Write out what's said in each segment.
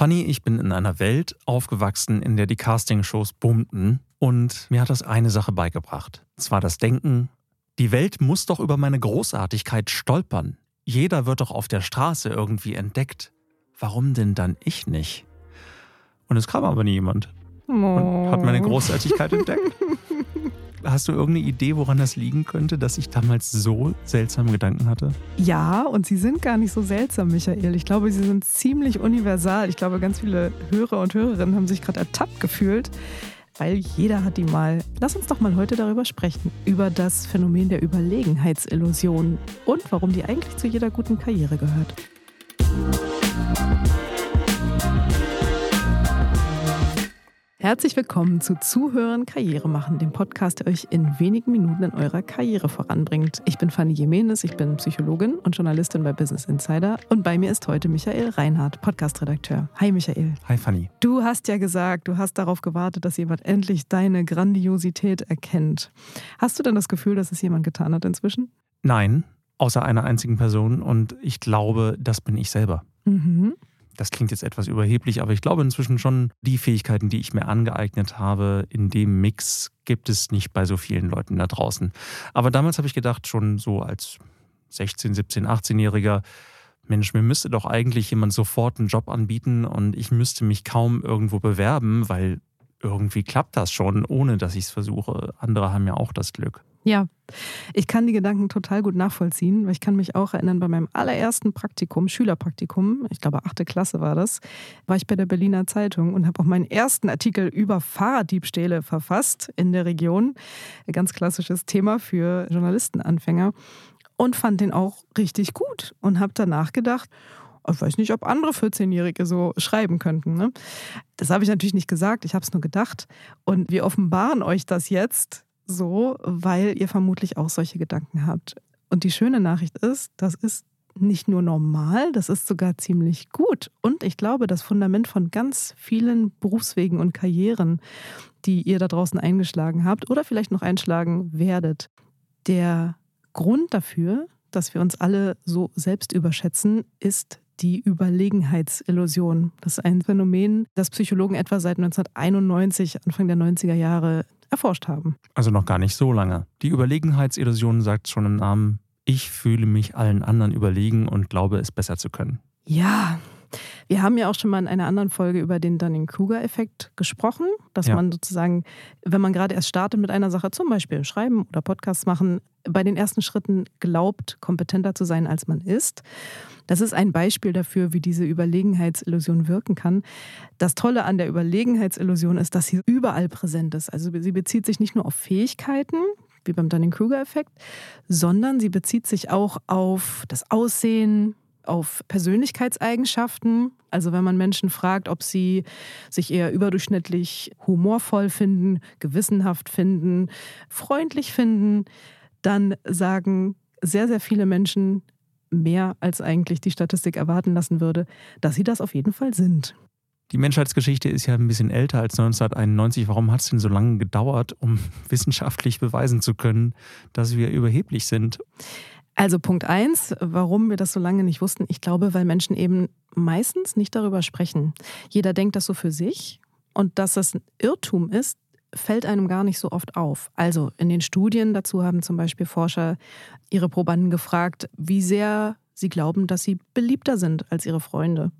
Fanny, ich bin in einer Welt aufgewachsen, in der die Castingshows boomten und mir hat das eine Sache beigebracht. Zwar das Denken, die Welt muss doch über meine Großartigkeit stolpern. Jeder wird doch auf der Straße irgendwie entdeckt. Warum denn dann ich nicht? Und es kam aber nie jemand und hat meine Großartigkeit entdeckt. Hast du irgendeine Idee, woran das liegen könnte, dass ich damals so seltsame Gedanken hatte? Ja, und sie sind gar nicht so seltsam, Michael. Ich glaube, sie sind ziemlich universal. Ich glaube, ganz viele Hörer und Hörerinnen haben sich gerade ertappt gefühlt, weil jeder hat die mal. Lass uns doch mal heute darüber sprechen, über das Phänomen der Überlegenheitsillusion und warum die eigentlich zu jeder guten Karriere gehört. Herzlich willkommen zu Zuhören Karriere machen, dem Podcast, der euch in wenigen Minuten in eurer Karriere voranbringt. Ich bin Fanny Jimenez, ich bin Psychologin und Journalistin bei Business Insider und bei mir ist heute Michael Reinhardt, Podcastredakteur. Hi Michael. Hi Fanny. Du hast ja gesagt, du hast darauf gewartet, dass jemand endlich deine Grandiosität erkennt. Hast du denn das Gefühl, dass es jemand getan hat inzwischen? Nein, außer einer einzigen Person und ich glaube, das bin ich selber. Mhm das klingt jetzt etwas überheblich, aber ich glaube inzwischen schon, die Fähigkeiten, die ich mir angeeignet habe, in dem Mix gibt es nicht bei so vielen Leuten da draußen. Aber damals habe ich gedacht, schon so als 16, 17, 18-Jähriger, Mensch, mir müsste doch eigentlich jemand sofort einen Job anbieten und ich müsste mich kaum irgendwo bewerben, weil irgendwie klappt das schon, ohne dass ich es versuche. Andere haben ja auch das Glück. Ja, ich kann die Gedanken total gut nachvollziehen, weil ich kann mich auch erinnern, bei meinem allerersten Praktikum, Schülerpraktikum, ich glaube achte Klasse war das, war ich bei der Berliner Zeitung und habe auch meinen ersten Artikel über Fahrraddiebstähle verfasst in der Region. Ein ganz klassisches Thema für Journalistenanfänger und fand den auch richtig gut und habe danach gedacht, ich weiß nicht, ob andere 14-Jährige so schreiben könnten. Ne? Das habe ich natürlich nicht gesagt, ich habe es nur gedacht. Und wir offenbaren euch das jetzt so, weil ihr vermutlich auch solche Gedanken habt. Und die schöne Nachricht ist, das ist nicht nur normal, das ist sogar ziemlich gut. Und ich glaube, das Fundament von ganz vielen Berufswegen und Karrieren, die ihr da draußen eingeschlagen habt oder vielleicht noch einschlagen werdet. Der Grund dafür, dass wir uns alle so selbst überschätzen, ist die Überlegenheitsillusion. Das ist ein Phänomen, das Psychologen etwa seit 1991, Anfang der 90er Jahre erforscht haben. Also noch gar nicht so lange. Die Überlegenheitsillusion sagt schon im Namen, ich fühle mich allen anderen überlegen und glaube es besser zu können. Ja, wir haben ja auch schon mal in einer anderen Folge über den Dunning-Kruger-Effekt gesprochen, dass ja. man sozusagen, wenn man gerade erst startet mit einer Sache, zum Beispiel schreiben oder Podcasts machen, bei den ersten Schritten glaubt, kompetenter zu sein, als man ist. Das ist ein Beispiel dafür, wie diese Überlegenheitsillusion wirken kann. Das Tolle an der Überlegenheitsillusion ist, dass sie überall präsent ist. Also sie bezieht sich nicht nur auf Fähigkeiten, wie beim Dunning-Kruger-Effekt, sondern sie bezieht sich auch auf das Aussehen, auf Persönlichkeitseigenschaften. Also wenn man Menschen fragt, ob sie sich eher überdurchschnittlich humorvoll finden, gewissenhaft finden, freundlich finden, dann sagen sehr, sehr viele Menschen mehr, als eigentlich die Statistik erwarten lassen würde, dass sie das auf jeden Fall sind. Die Menschheitsgeschichte ist ja ein bisschen älter als 1991. Warum hat es denn so lange gedauert, um wissenschaftlich beweisen zu können, dass wir überheblich sind? Also Punkt eins, warum wir das so lange nicht wussten. Ich glaube, weil Menschen eben meistens nicht darüber sprechen. Jeder denkt das so für sich und dass das ein Irrtum ist, fällt einem gar nicht so oft auf. Also in den Studien dazu haben zum Beispiel Forscher ihre Probanden gefragt, wie sehr sie glauben, dass sie beliebter sind als ihre Freunde.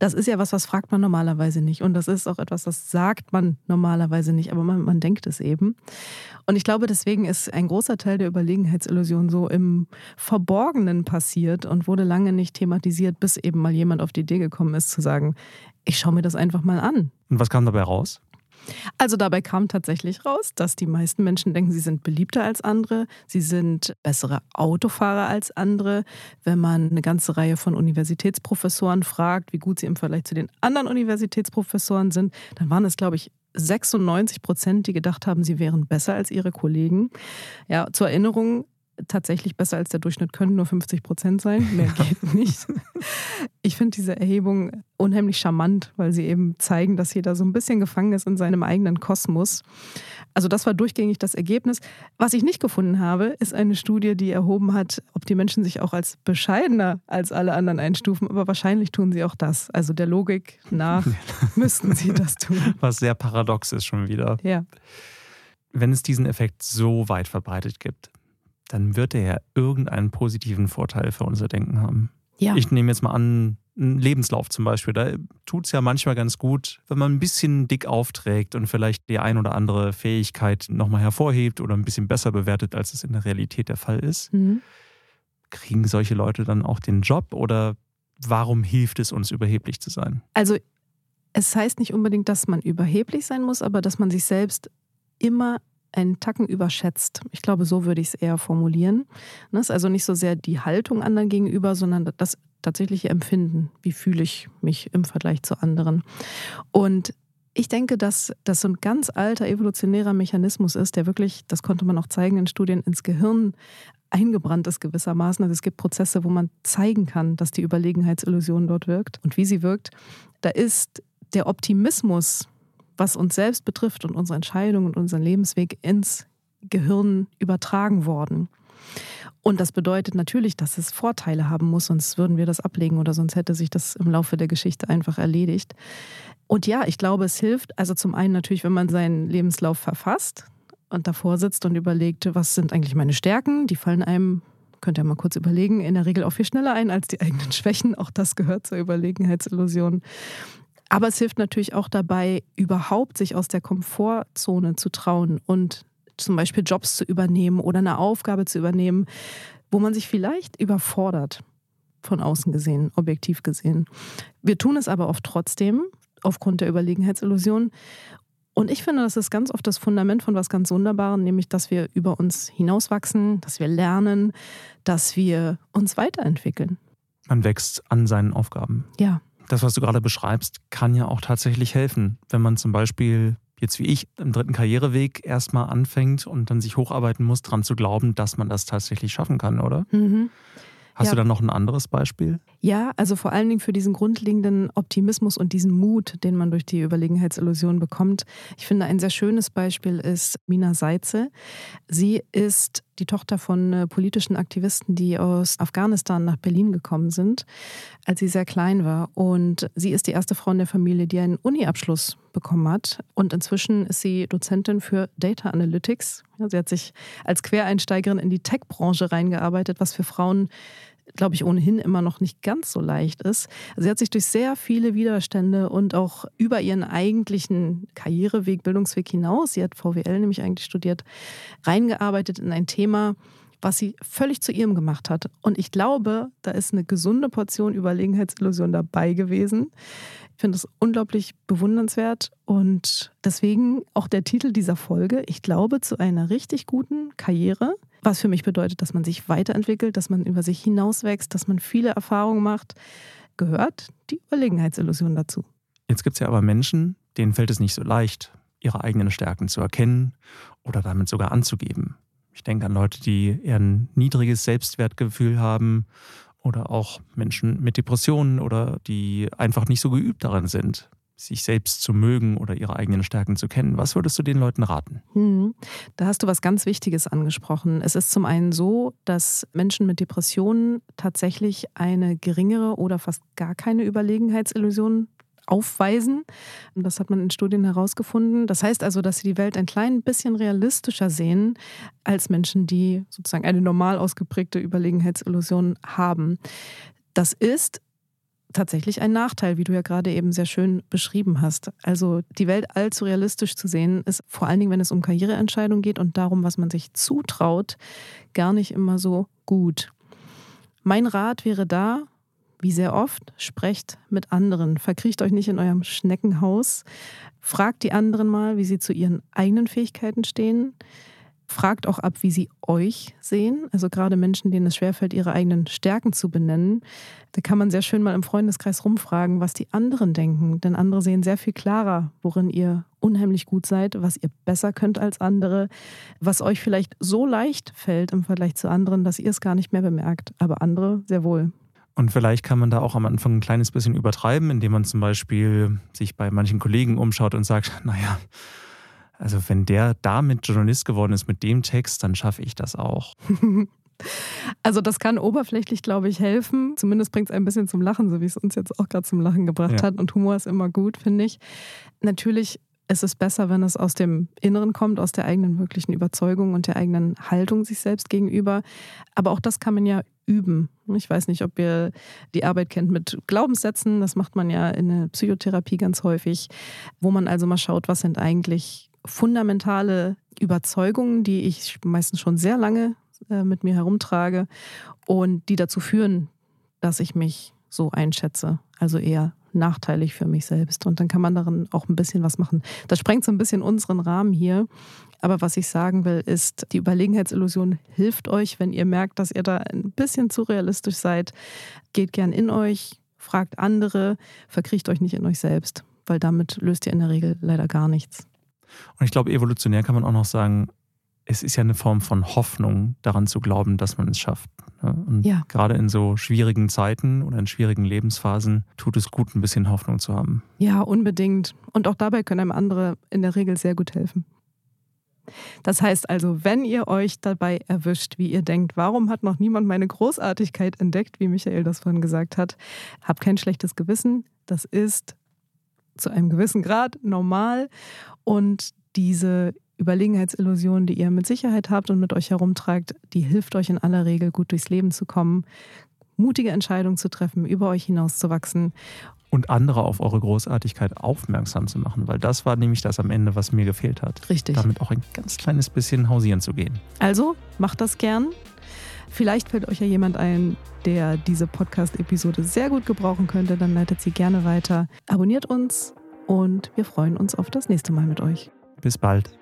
Das ist ja was, was fragt man normalerweise nicht. Und das ist auch etwas, das sagt man normalerweise nicht, aber man, man denkt es eben. Und ich glaube, deswegen ist ein großer Teil der Überlegenheitsillusion so im Verborgenen passiert und wurde lange nicht thematisiert, bis eben mal jemand auf die Idee gekommen ist, zu sagen, ich schaue mir das einfach mal an. Und was kam dabei raus? Also dabei kam tatsächlich raus, dass die meisten Menschen denken, sie sind beliebter als andere, sie sind bessere Autofahrer als andere. Wenn man eine ganze Reihe von Universitätsprofessoren fragt, wie gut sie im Vergleich zu den anderen Universitätsprofessoren sind, dann waren es, glaube ich, 96 Prozent, die gedacht haben, sie wären besser als ihre Kollegen. Ja, zur Erinnerung, tatsächlich besser als der Durchschnitt können nur 50 Prozent sein. Mehr geht nicht. Ich finde diese Erhebung unheimlich charmant, weil sie eben zeigen, dass jeder so ein bisschen gefangen ist in seinem eigenen Kosmos. Also das war durchgängig das Ergebnis. Was ich nicht gefunden habe, ist eine Studie, die erhoben hat, ob die Menschen sich auch als bescheidener als alle anderen einstufen. Aber wahrscheinlich tun sie auch das. Also der Logik nach müssten sie das tun. Was sehr paradox ist schon wieder. Ja. Wenn es diesen Effekt so weit verbreitet gibt, dann wird er ja irgendeinen positiven Vorteil für unser Denken haben. Ja. Ich nehme jetzt mal an, einen Lebenslauf zum Beispiel. Da tut es ja manchmal ganz gut, wenn man ein bisschen dick aufträgt und vielleicht die ein oder andere Fähigkeit nochmal hervorhebt oder ein bisschen besser bewertet, als es in der Realität der Fall ist. Mhm. Kriegen solche Leute dann auch den Job oder warum hilft es uns, überheblich zu sein? Also es heißt nicht unbedingt, dass man überheblich sein muss, aber dass man sich selbst immer einen Tacken überschätzt. Ich glaube, so würde ich es eher formulieren. Das ist also nicht so sehr die Haltung anderen gegenüber, sondern das tatsächliche Empfinden. Wie fühle ich mich im Vergleich zu anderen? Und ich denke, dass das so ein ganz alter evolutionärer Mechanismus ist, der wirklich, das konnte man auch zeigen in Studien, ins Gehirn eingebrannt ist gewissermaßen. Also es gibt Prozesse, wo man zeigen kann, dass die Überlegenheitsillusion dort wirkt und wie sie wirkt. Da ist der Optimismus was uns selbst betrifft und unsere Entscheidungen und unseren Lebensweg ins Gehirn übertragen worden. Und das bedeutet natürlich, dass es Vorteile haben muss, sonst würden wir das ablegen oder sonst hätte sich das im Laufe der Geschichte einfach erledigt. Und ja, ich glaube, es hilft, also zum einen natürlich, wenn man seinen Lebenslauf verfasst und davor sitzt und überlegt, was sind eigentlich meine Stärken, die fallen einem, könnt ihr mal kurz überlegen, in der Regel auch viel schneller ein als die eigenen Schwächen. Auch das gehört zur Überlegenheitsillusion. Aber es hilft natürlich auch dabei, überhaupt sich aus der Komfortzone zu trauen und zum Beispiel Jobs zu übernehmen oder eine Aufgabe zu übernehmen, wo man sich vielleicht überfordert, von außen gesehen, objektiv gesehen. Wir tun es aber oft trotzdem, aufgrund der Überlegenheitsillusion. Und ich finde, das ist ganz oft das Fundament von was ganz Wunderbarem, nämlich, dass wir über uns hinauswachsen, dass wir lernen, dass wir uns weiterentwickeln. Man wächst an seinen Aufgaben. Ja das, was du gerade beschreibst, kann ja auch tatsächlich helfen. Wenn man zum Beispiel jetzt wie ich im dritten Karriereweg erstmal anfängt und dann sich hocharbeiten muss, daran zu glauben, dass man das tatsächlich schaffen kann, oder? Mhm. Hast ja. du da noch ein anderes Beispiel? Ja, also vor allen Dingen für diesen grundlegenden Optimismus und diesen Mut, den man durch die Überlegenheitsillusion bekommt. Ich finde, ein sehr schönes Beispiel ist Mina Seitze. Sie ist die Tochter von äh, politischen Aktivisten, die aus Afghanistan nach Berlin gekommen sind, als sie sehr klein war. Und sie ist die erste Frau in der Familie, die einen Uni-Abschluss bekommen hat. Und inzwischen ist sie Dozentin für Data Analytics. sie hat sich als Quereinsteigerin in die Tech-Branche reingearbeitet, was für Frauen glaube ich, ohnehin immer noch nicht ganz so leicht ist. Also sie hat sich durch sehr viele Widerstände und auch über ihren eigentlichen Karriereweg, Bildungsweg hinaus, sie hat VWL nämlich eigentlich studiert, reingearbeitet in ein Thema, was sie völlig zu ihrem gemacht hat. Und ich glaube, da ist eine gesunde Portion Überlegenheitsillusion dabei gewesen. Ich finde es unglaublich bewundernswert und deswegen auch der Titel dieser Folge. Ich glaube, zu einer richtig guten Karriere was für mich bedeutet, dass man sich weiterentwickelt, dass man über sich hinauswächst, dass man viele Erfahrungen macht, gehört die Überlegenheitsillusion dazu. Jetzt gibt es ja aber Menschen, denen fällt es nicht so leicht, ihre eigenen Stärken zu erkennen oder damit sogar anzugeben. Ich denke an Leute, die eher ein niedriges Selbstwertgefühl haben oder auch Menschen mit Depressionen oder die einfach nicht so geübt darin sind, sich selbst zu mögen oder ihre eigenen Stärken zu kennen. Was würdest du den Leuten raten? Hm, da hast du was ganz Wichtiges angesprochen. Es ist zum einen so, dass Menschen mit Depressionen tatsächlich eine geringere oder fast gar keine Überlegenheitsillusion aufweisen. Das hat man in Studien herausgefunden. Das heißt also, dass sie die Welt ein klein bisschen realistischer sehen als Menschen, die sozusagen eine normal ausgeprägte Überlegenheitsillusion haben. Das ist tatsächlich ein Nachteil, wie du ja gerade eben sehr schön beschrieben hast. Also die Welt allzu realistisch zu sehen, ist vor allen Dingen, wenn es um Karriereentscheidungen geht und darum, was man sich zutraut, gar nicht immer so gut. Mein Rat wäre da, wie sehr oft, sprecht mit anderen. Verkriecht euch nicht in eurem Schneckenhaus. Fragt die anderen mal, wie sie zu ihren eigenen Fähigkeiten stehen. Fragt auch ab, wie sie euch sehen. Also gerade Menschen, denen es schwerfällt, ihre eigenen Stärken zu benennen. Da kann man sehr schön mal im Freundeskreis rumfragen, was die anderen denken. Denn andere sehen sehr viel klarer, worin ihr unheimlich gut seid, was ihr besser könnt als andere, was euch vielleicht so leicht fällt im Vergleich zu anderen, dass ihr es gar nicht mehr bemerkt. Aber andere sehr wohl. Und vielleicht kann man da auch am Anfang ein kleines bisschen übertreiben, indem man zum Beispiel sich bei manchen Kollegen umschaut und sagt, naja, Also wenn der damit Journalist geworden ist mit dem Text, dann schaffe ich das auch. Also das kann oberflächlich, glaube ich, helfen. Zumindest bringt es ein bisschen zum Lachen, so wie es uns jetzt auch gerade zum Lachen gebracht ja. hat. Und Humor ist immer gut, finde ich. Natürlich ist es besser, wenn es aus dem Inneren kommt, aus der eigenen wirklichen Überzeugung und der eigenen Haltung sich selbst gegenüber. Aber auch das kann man ja üben. Ich weiß nicht, ob ihr die Arbeit kennt mit Glaubenssätzen. Das macht man ja in der Psychotherapie ganz häufig, wo man also mal schaut, was sind eigentlich fundamentale Überzeugungen, die ich meistens schon sehr lange äh, mit mir herumtrage und die dazu führen, dass ich mich so einschätze. Also eher nachteilig für mich selbst. Und dann kann man darin auch ein bisschen was machen. Das sprengt so ein bisschen unseren Rahmen hier. Aber was ich sagen will, ist, die Überlegenheitsillusion hilft euch, wenn ihr merkt, dass ihr da ein bisschen zu realistisch seid. Geht gern in euch, fragt andere, verkriecht euch nicht in euch selbst, weil damit löst ihr in der Regel leider gar nichts. Und ich glaube, evolutionär kann man auch noch sagen, es ist ja eine Form von Hoffnung, daran zu glauben, dass man es schafft. Und ja. gerade in so schwierigen Zeiten oder in schwierigen Lebensphasen tut es gut, ein bisschen Hoffnung zu haben. Ja, unbedingt. Und auch dabei können einem andere in der Regel sehr gut helfen. Das heißt also, wenn ihr euch dabei erwischt, wie ihr denkt, warum hat noch niemand meine Großartigkeit entdeckt, wie Michael das vorhin gesagt hat, habt kein schlechtes Gewissen. Das ist zu einem gewissen Grad normal. Und diese Überlegenheitsillusion, die ihr mit Sicherheit habt und mit euch herumtragt, die hilft euch in aller Regel gut durchs Leben zu kommen, mutige Entscheidungen zu treffen, über euch hinaus zu wachsen. Und andere auf eure Großartigkeit aufmerksam zu machen, weil das war nämlich das am Ende, was mir gefehlt hat. Richtig. Damit auch ein ganz kleines bisschen hausieren zu gehen. Also macht das gern. Vielleicht fällt euch ja jemand ein, der diese Podcast-Episode sehr gut gebrauchen könnte. Dann leitet sie gerne weiter. Abonniert uns und wir freuen uns auf das nächste Mal mit euch. Bis bald.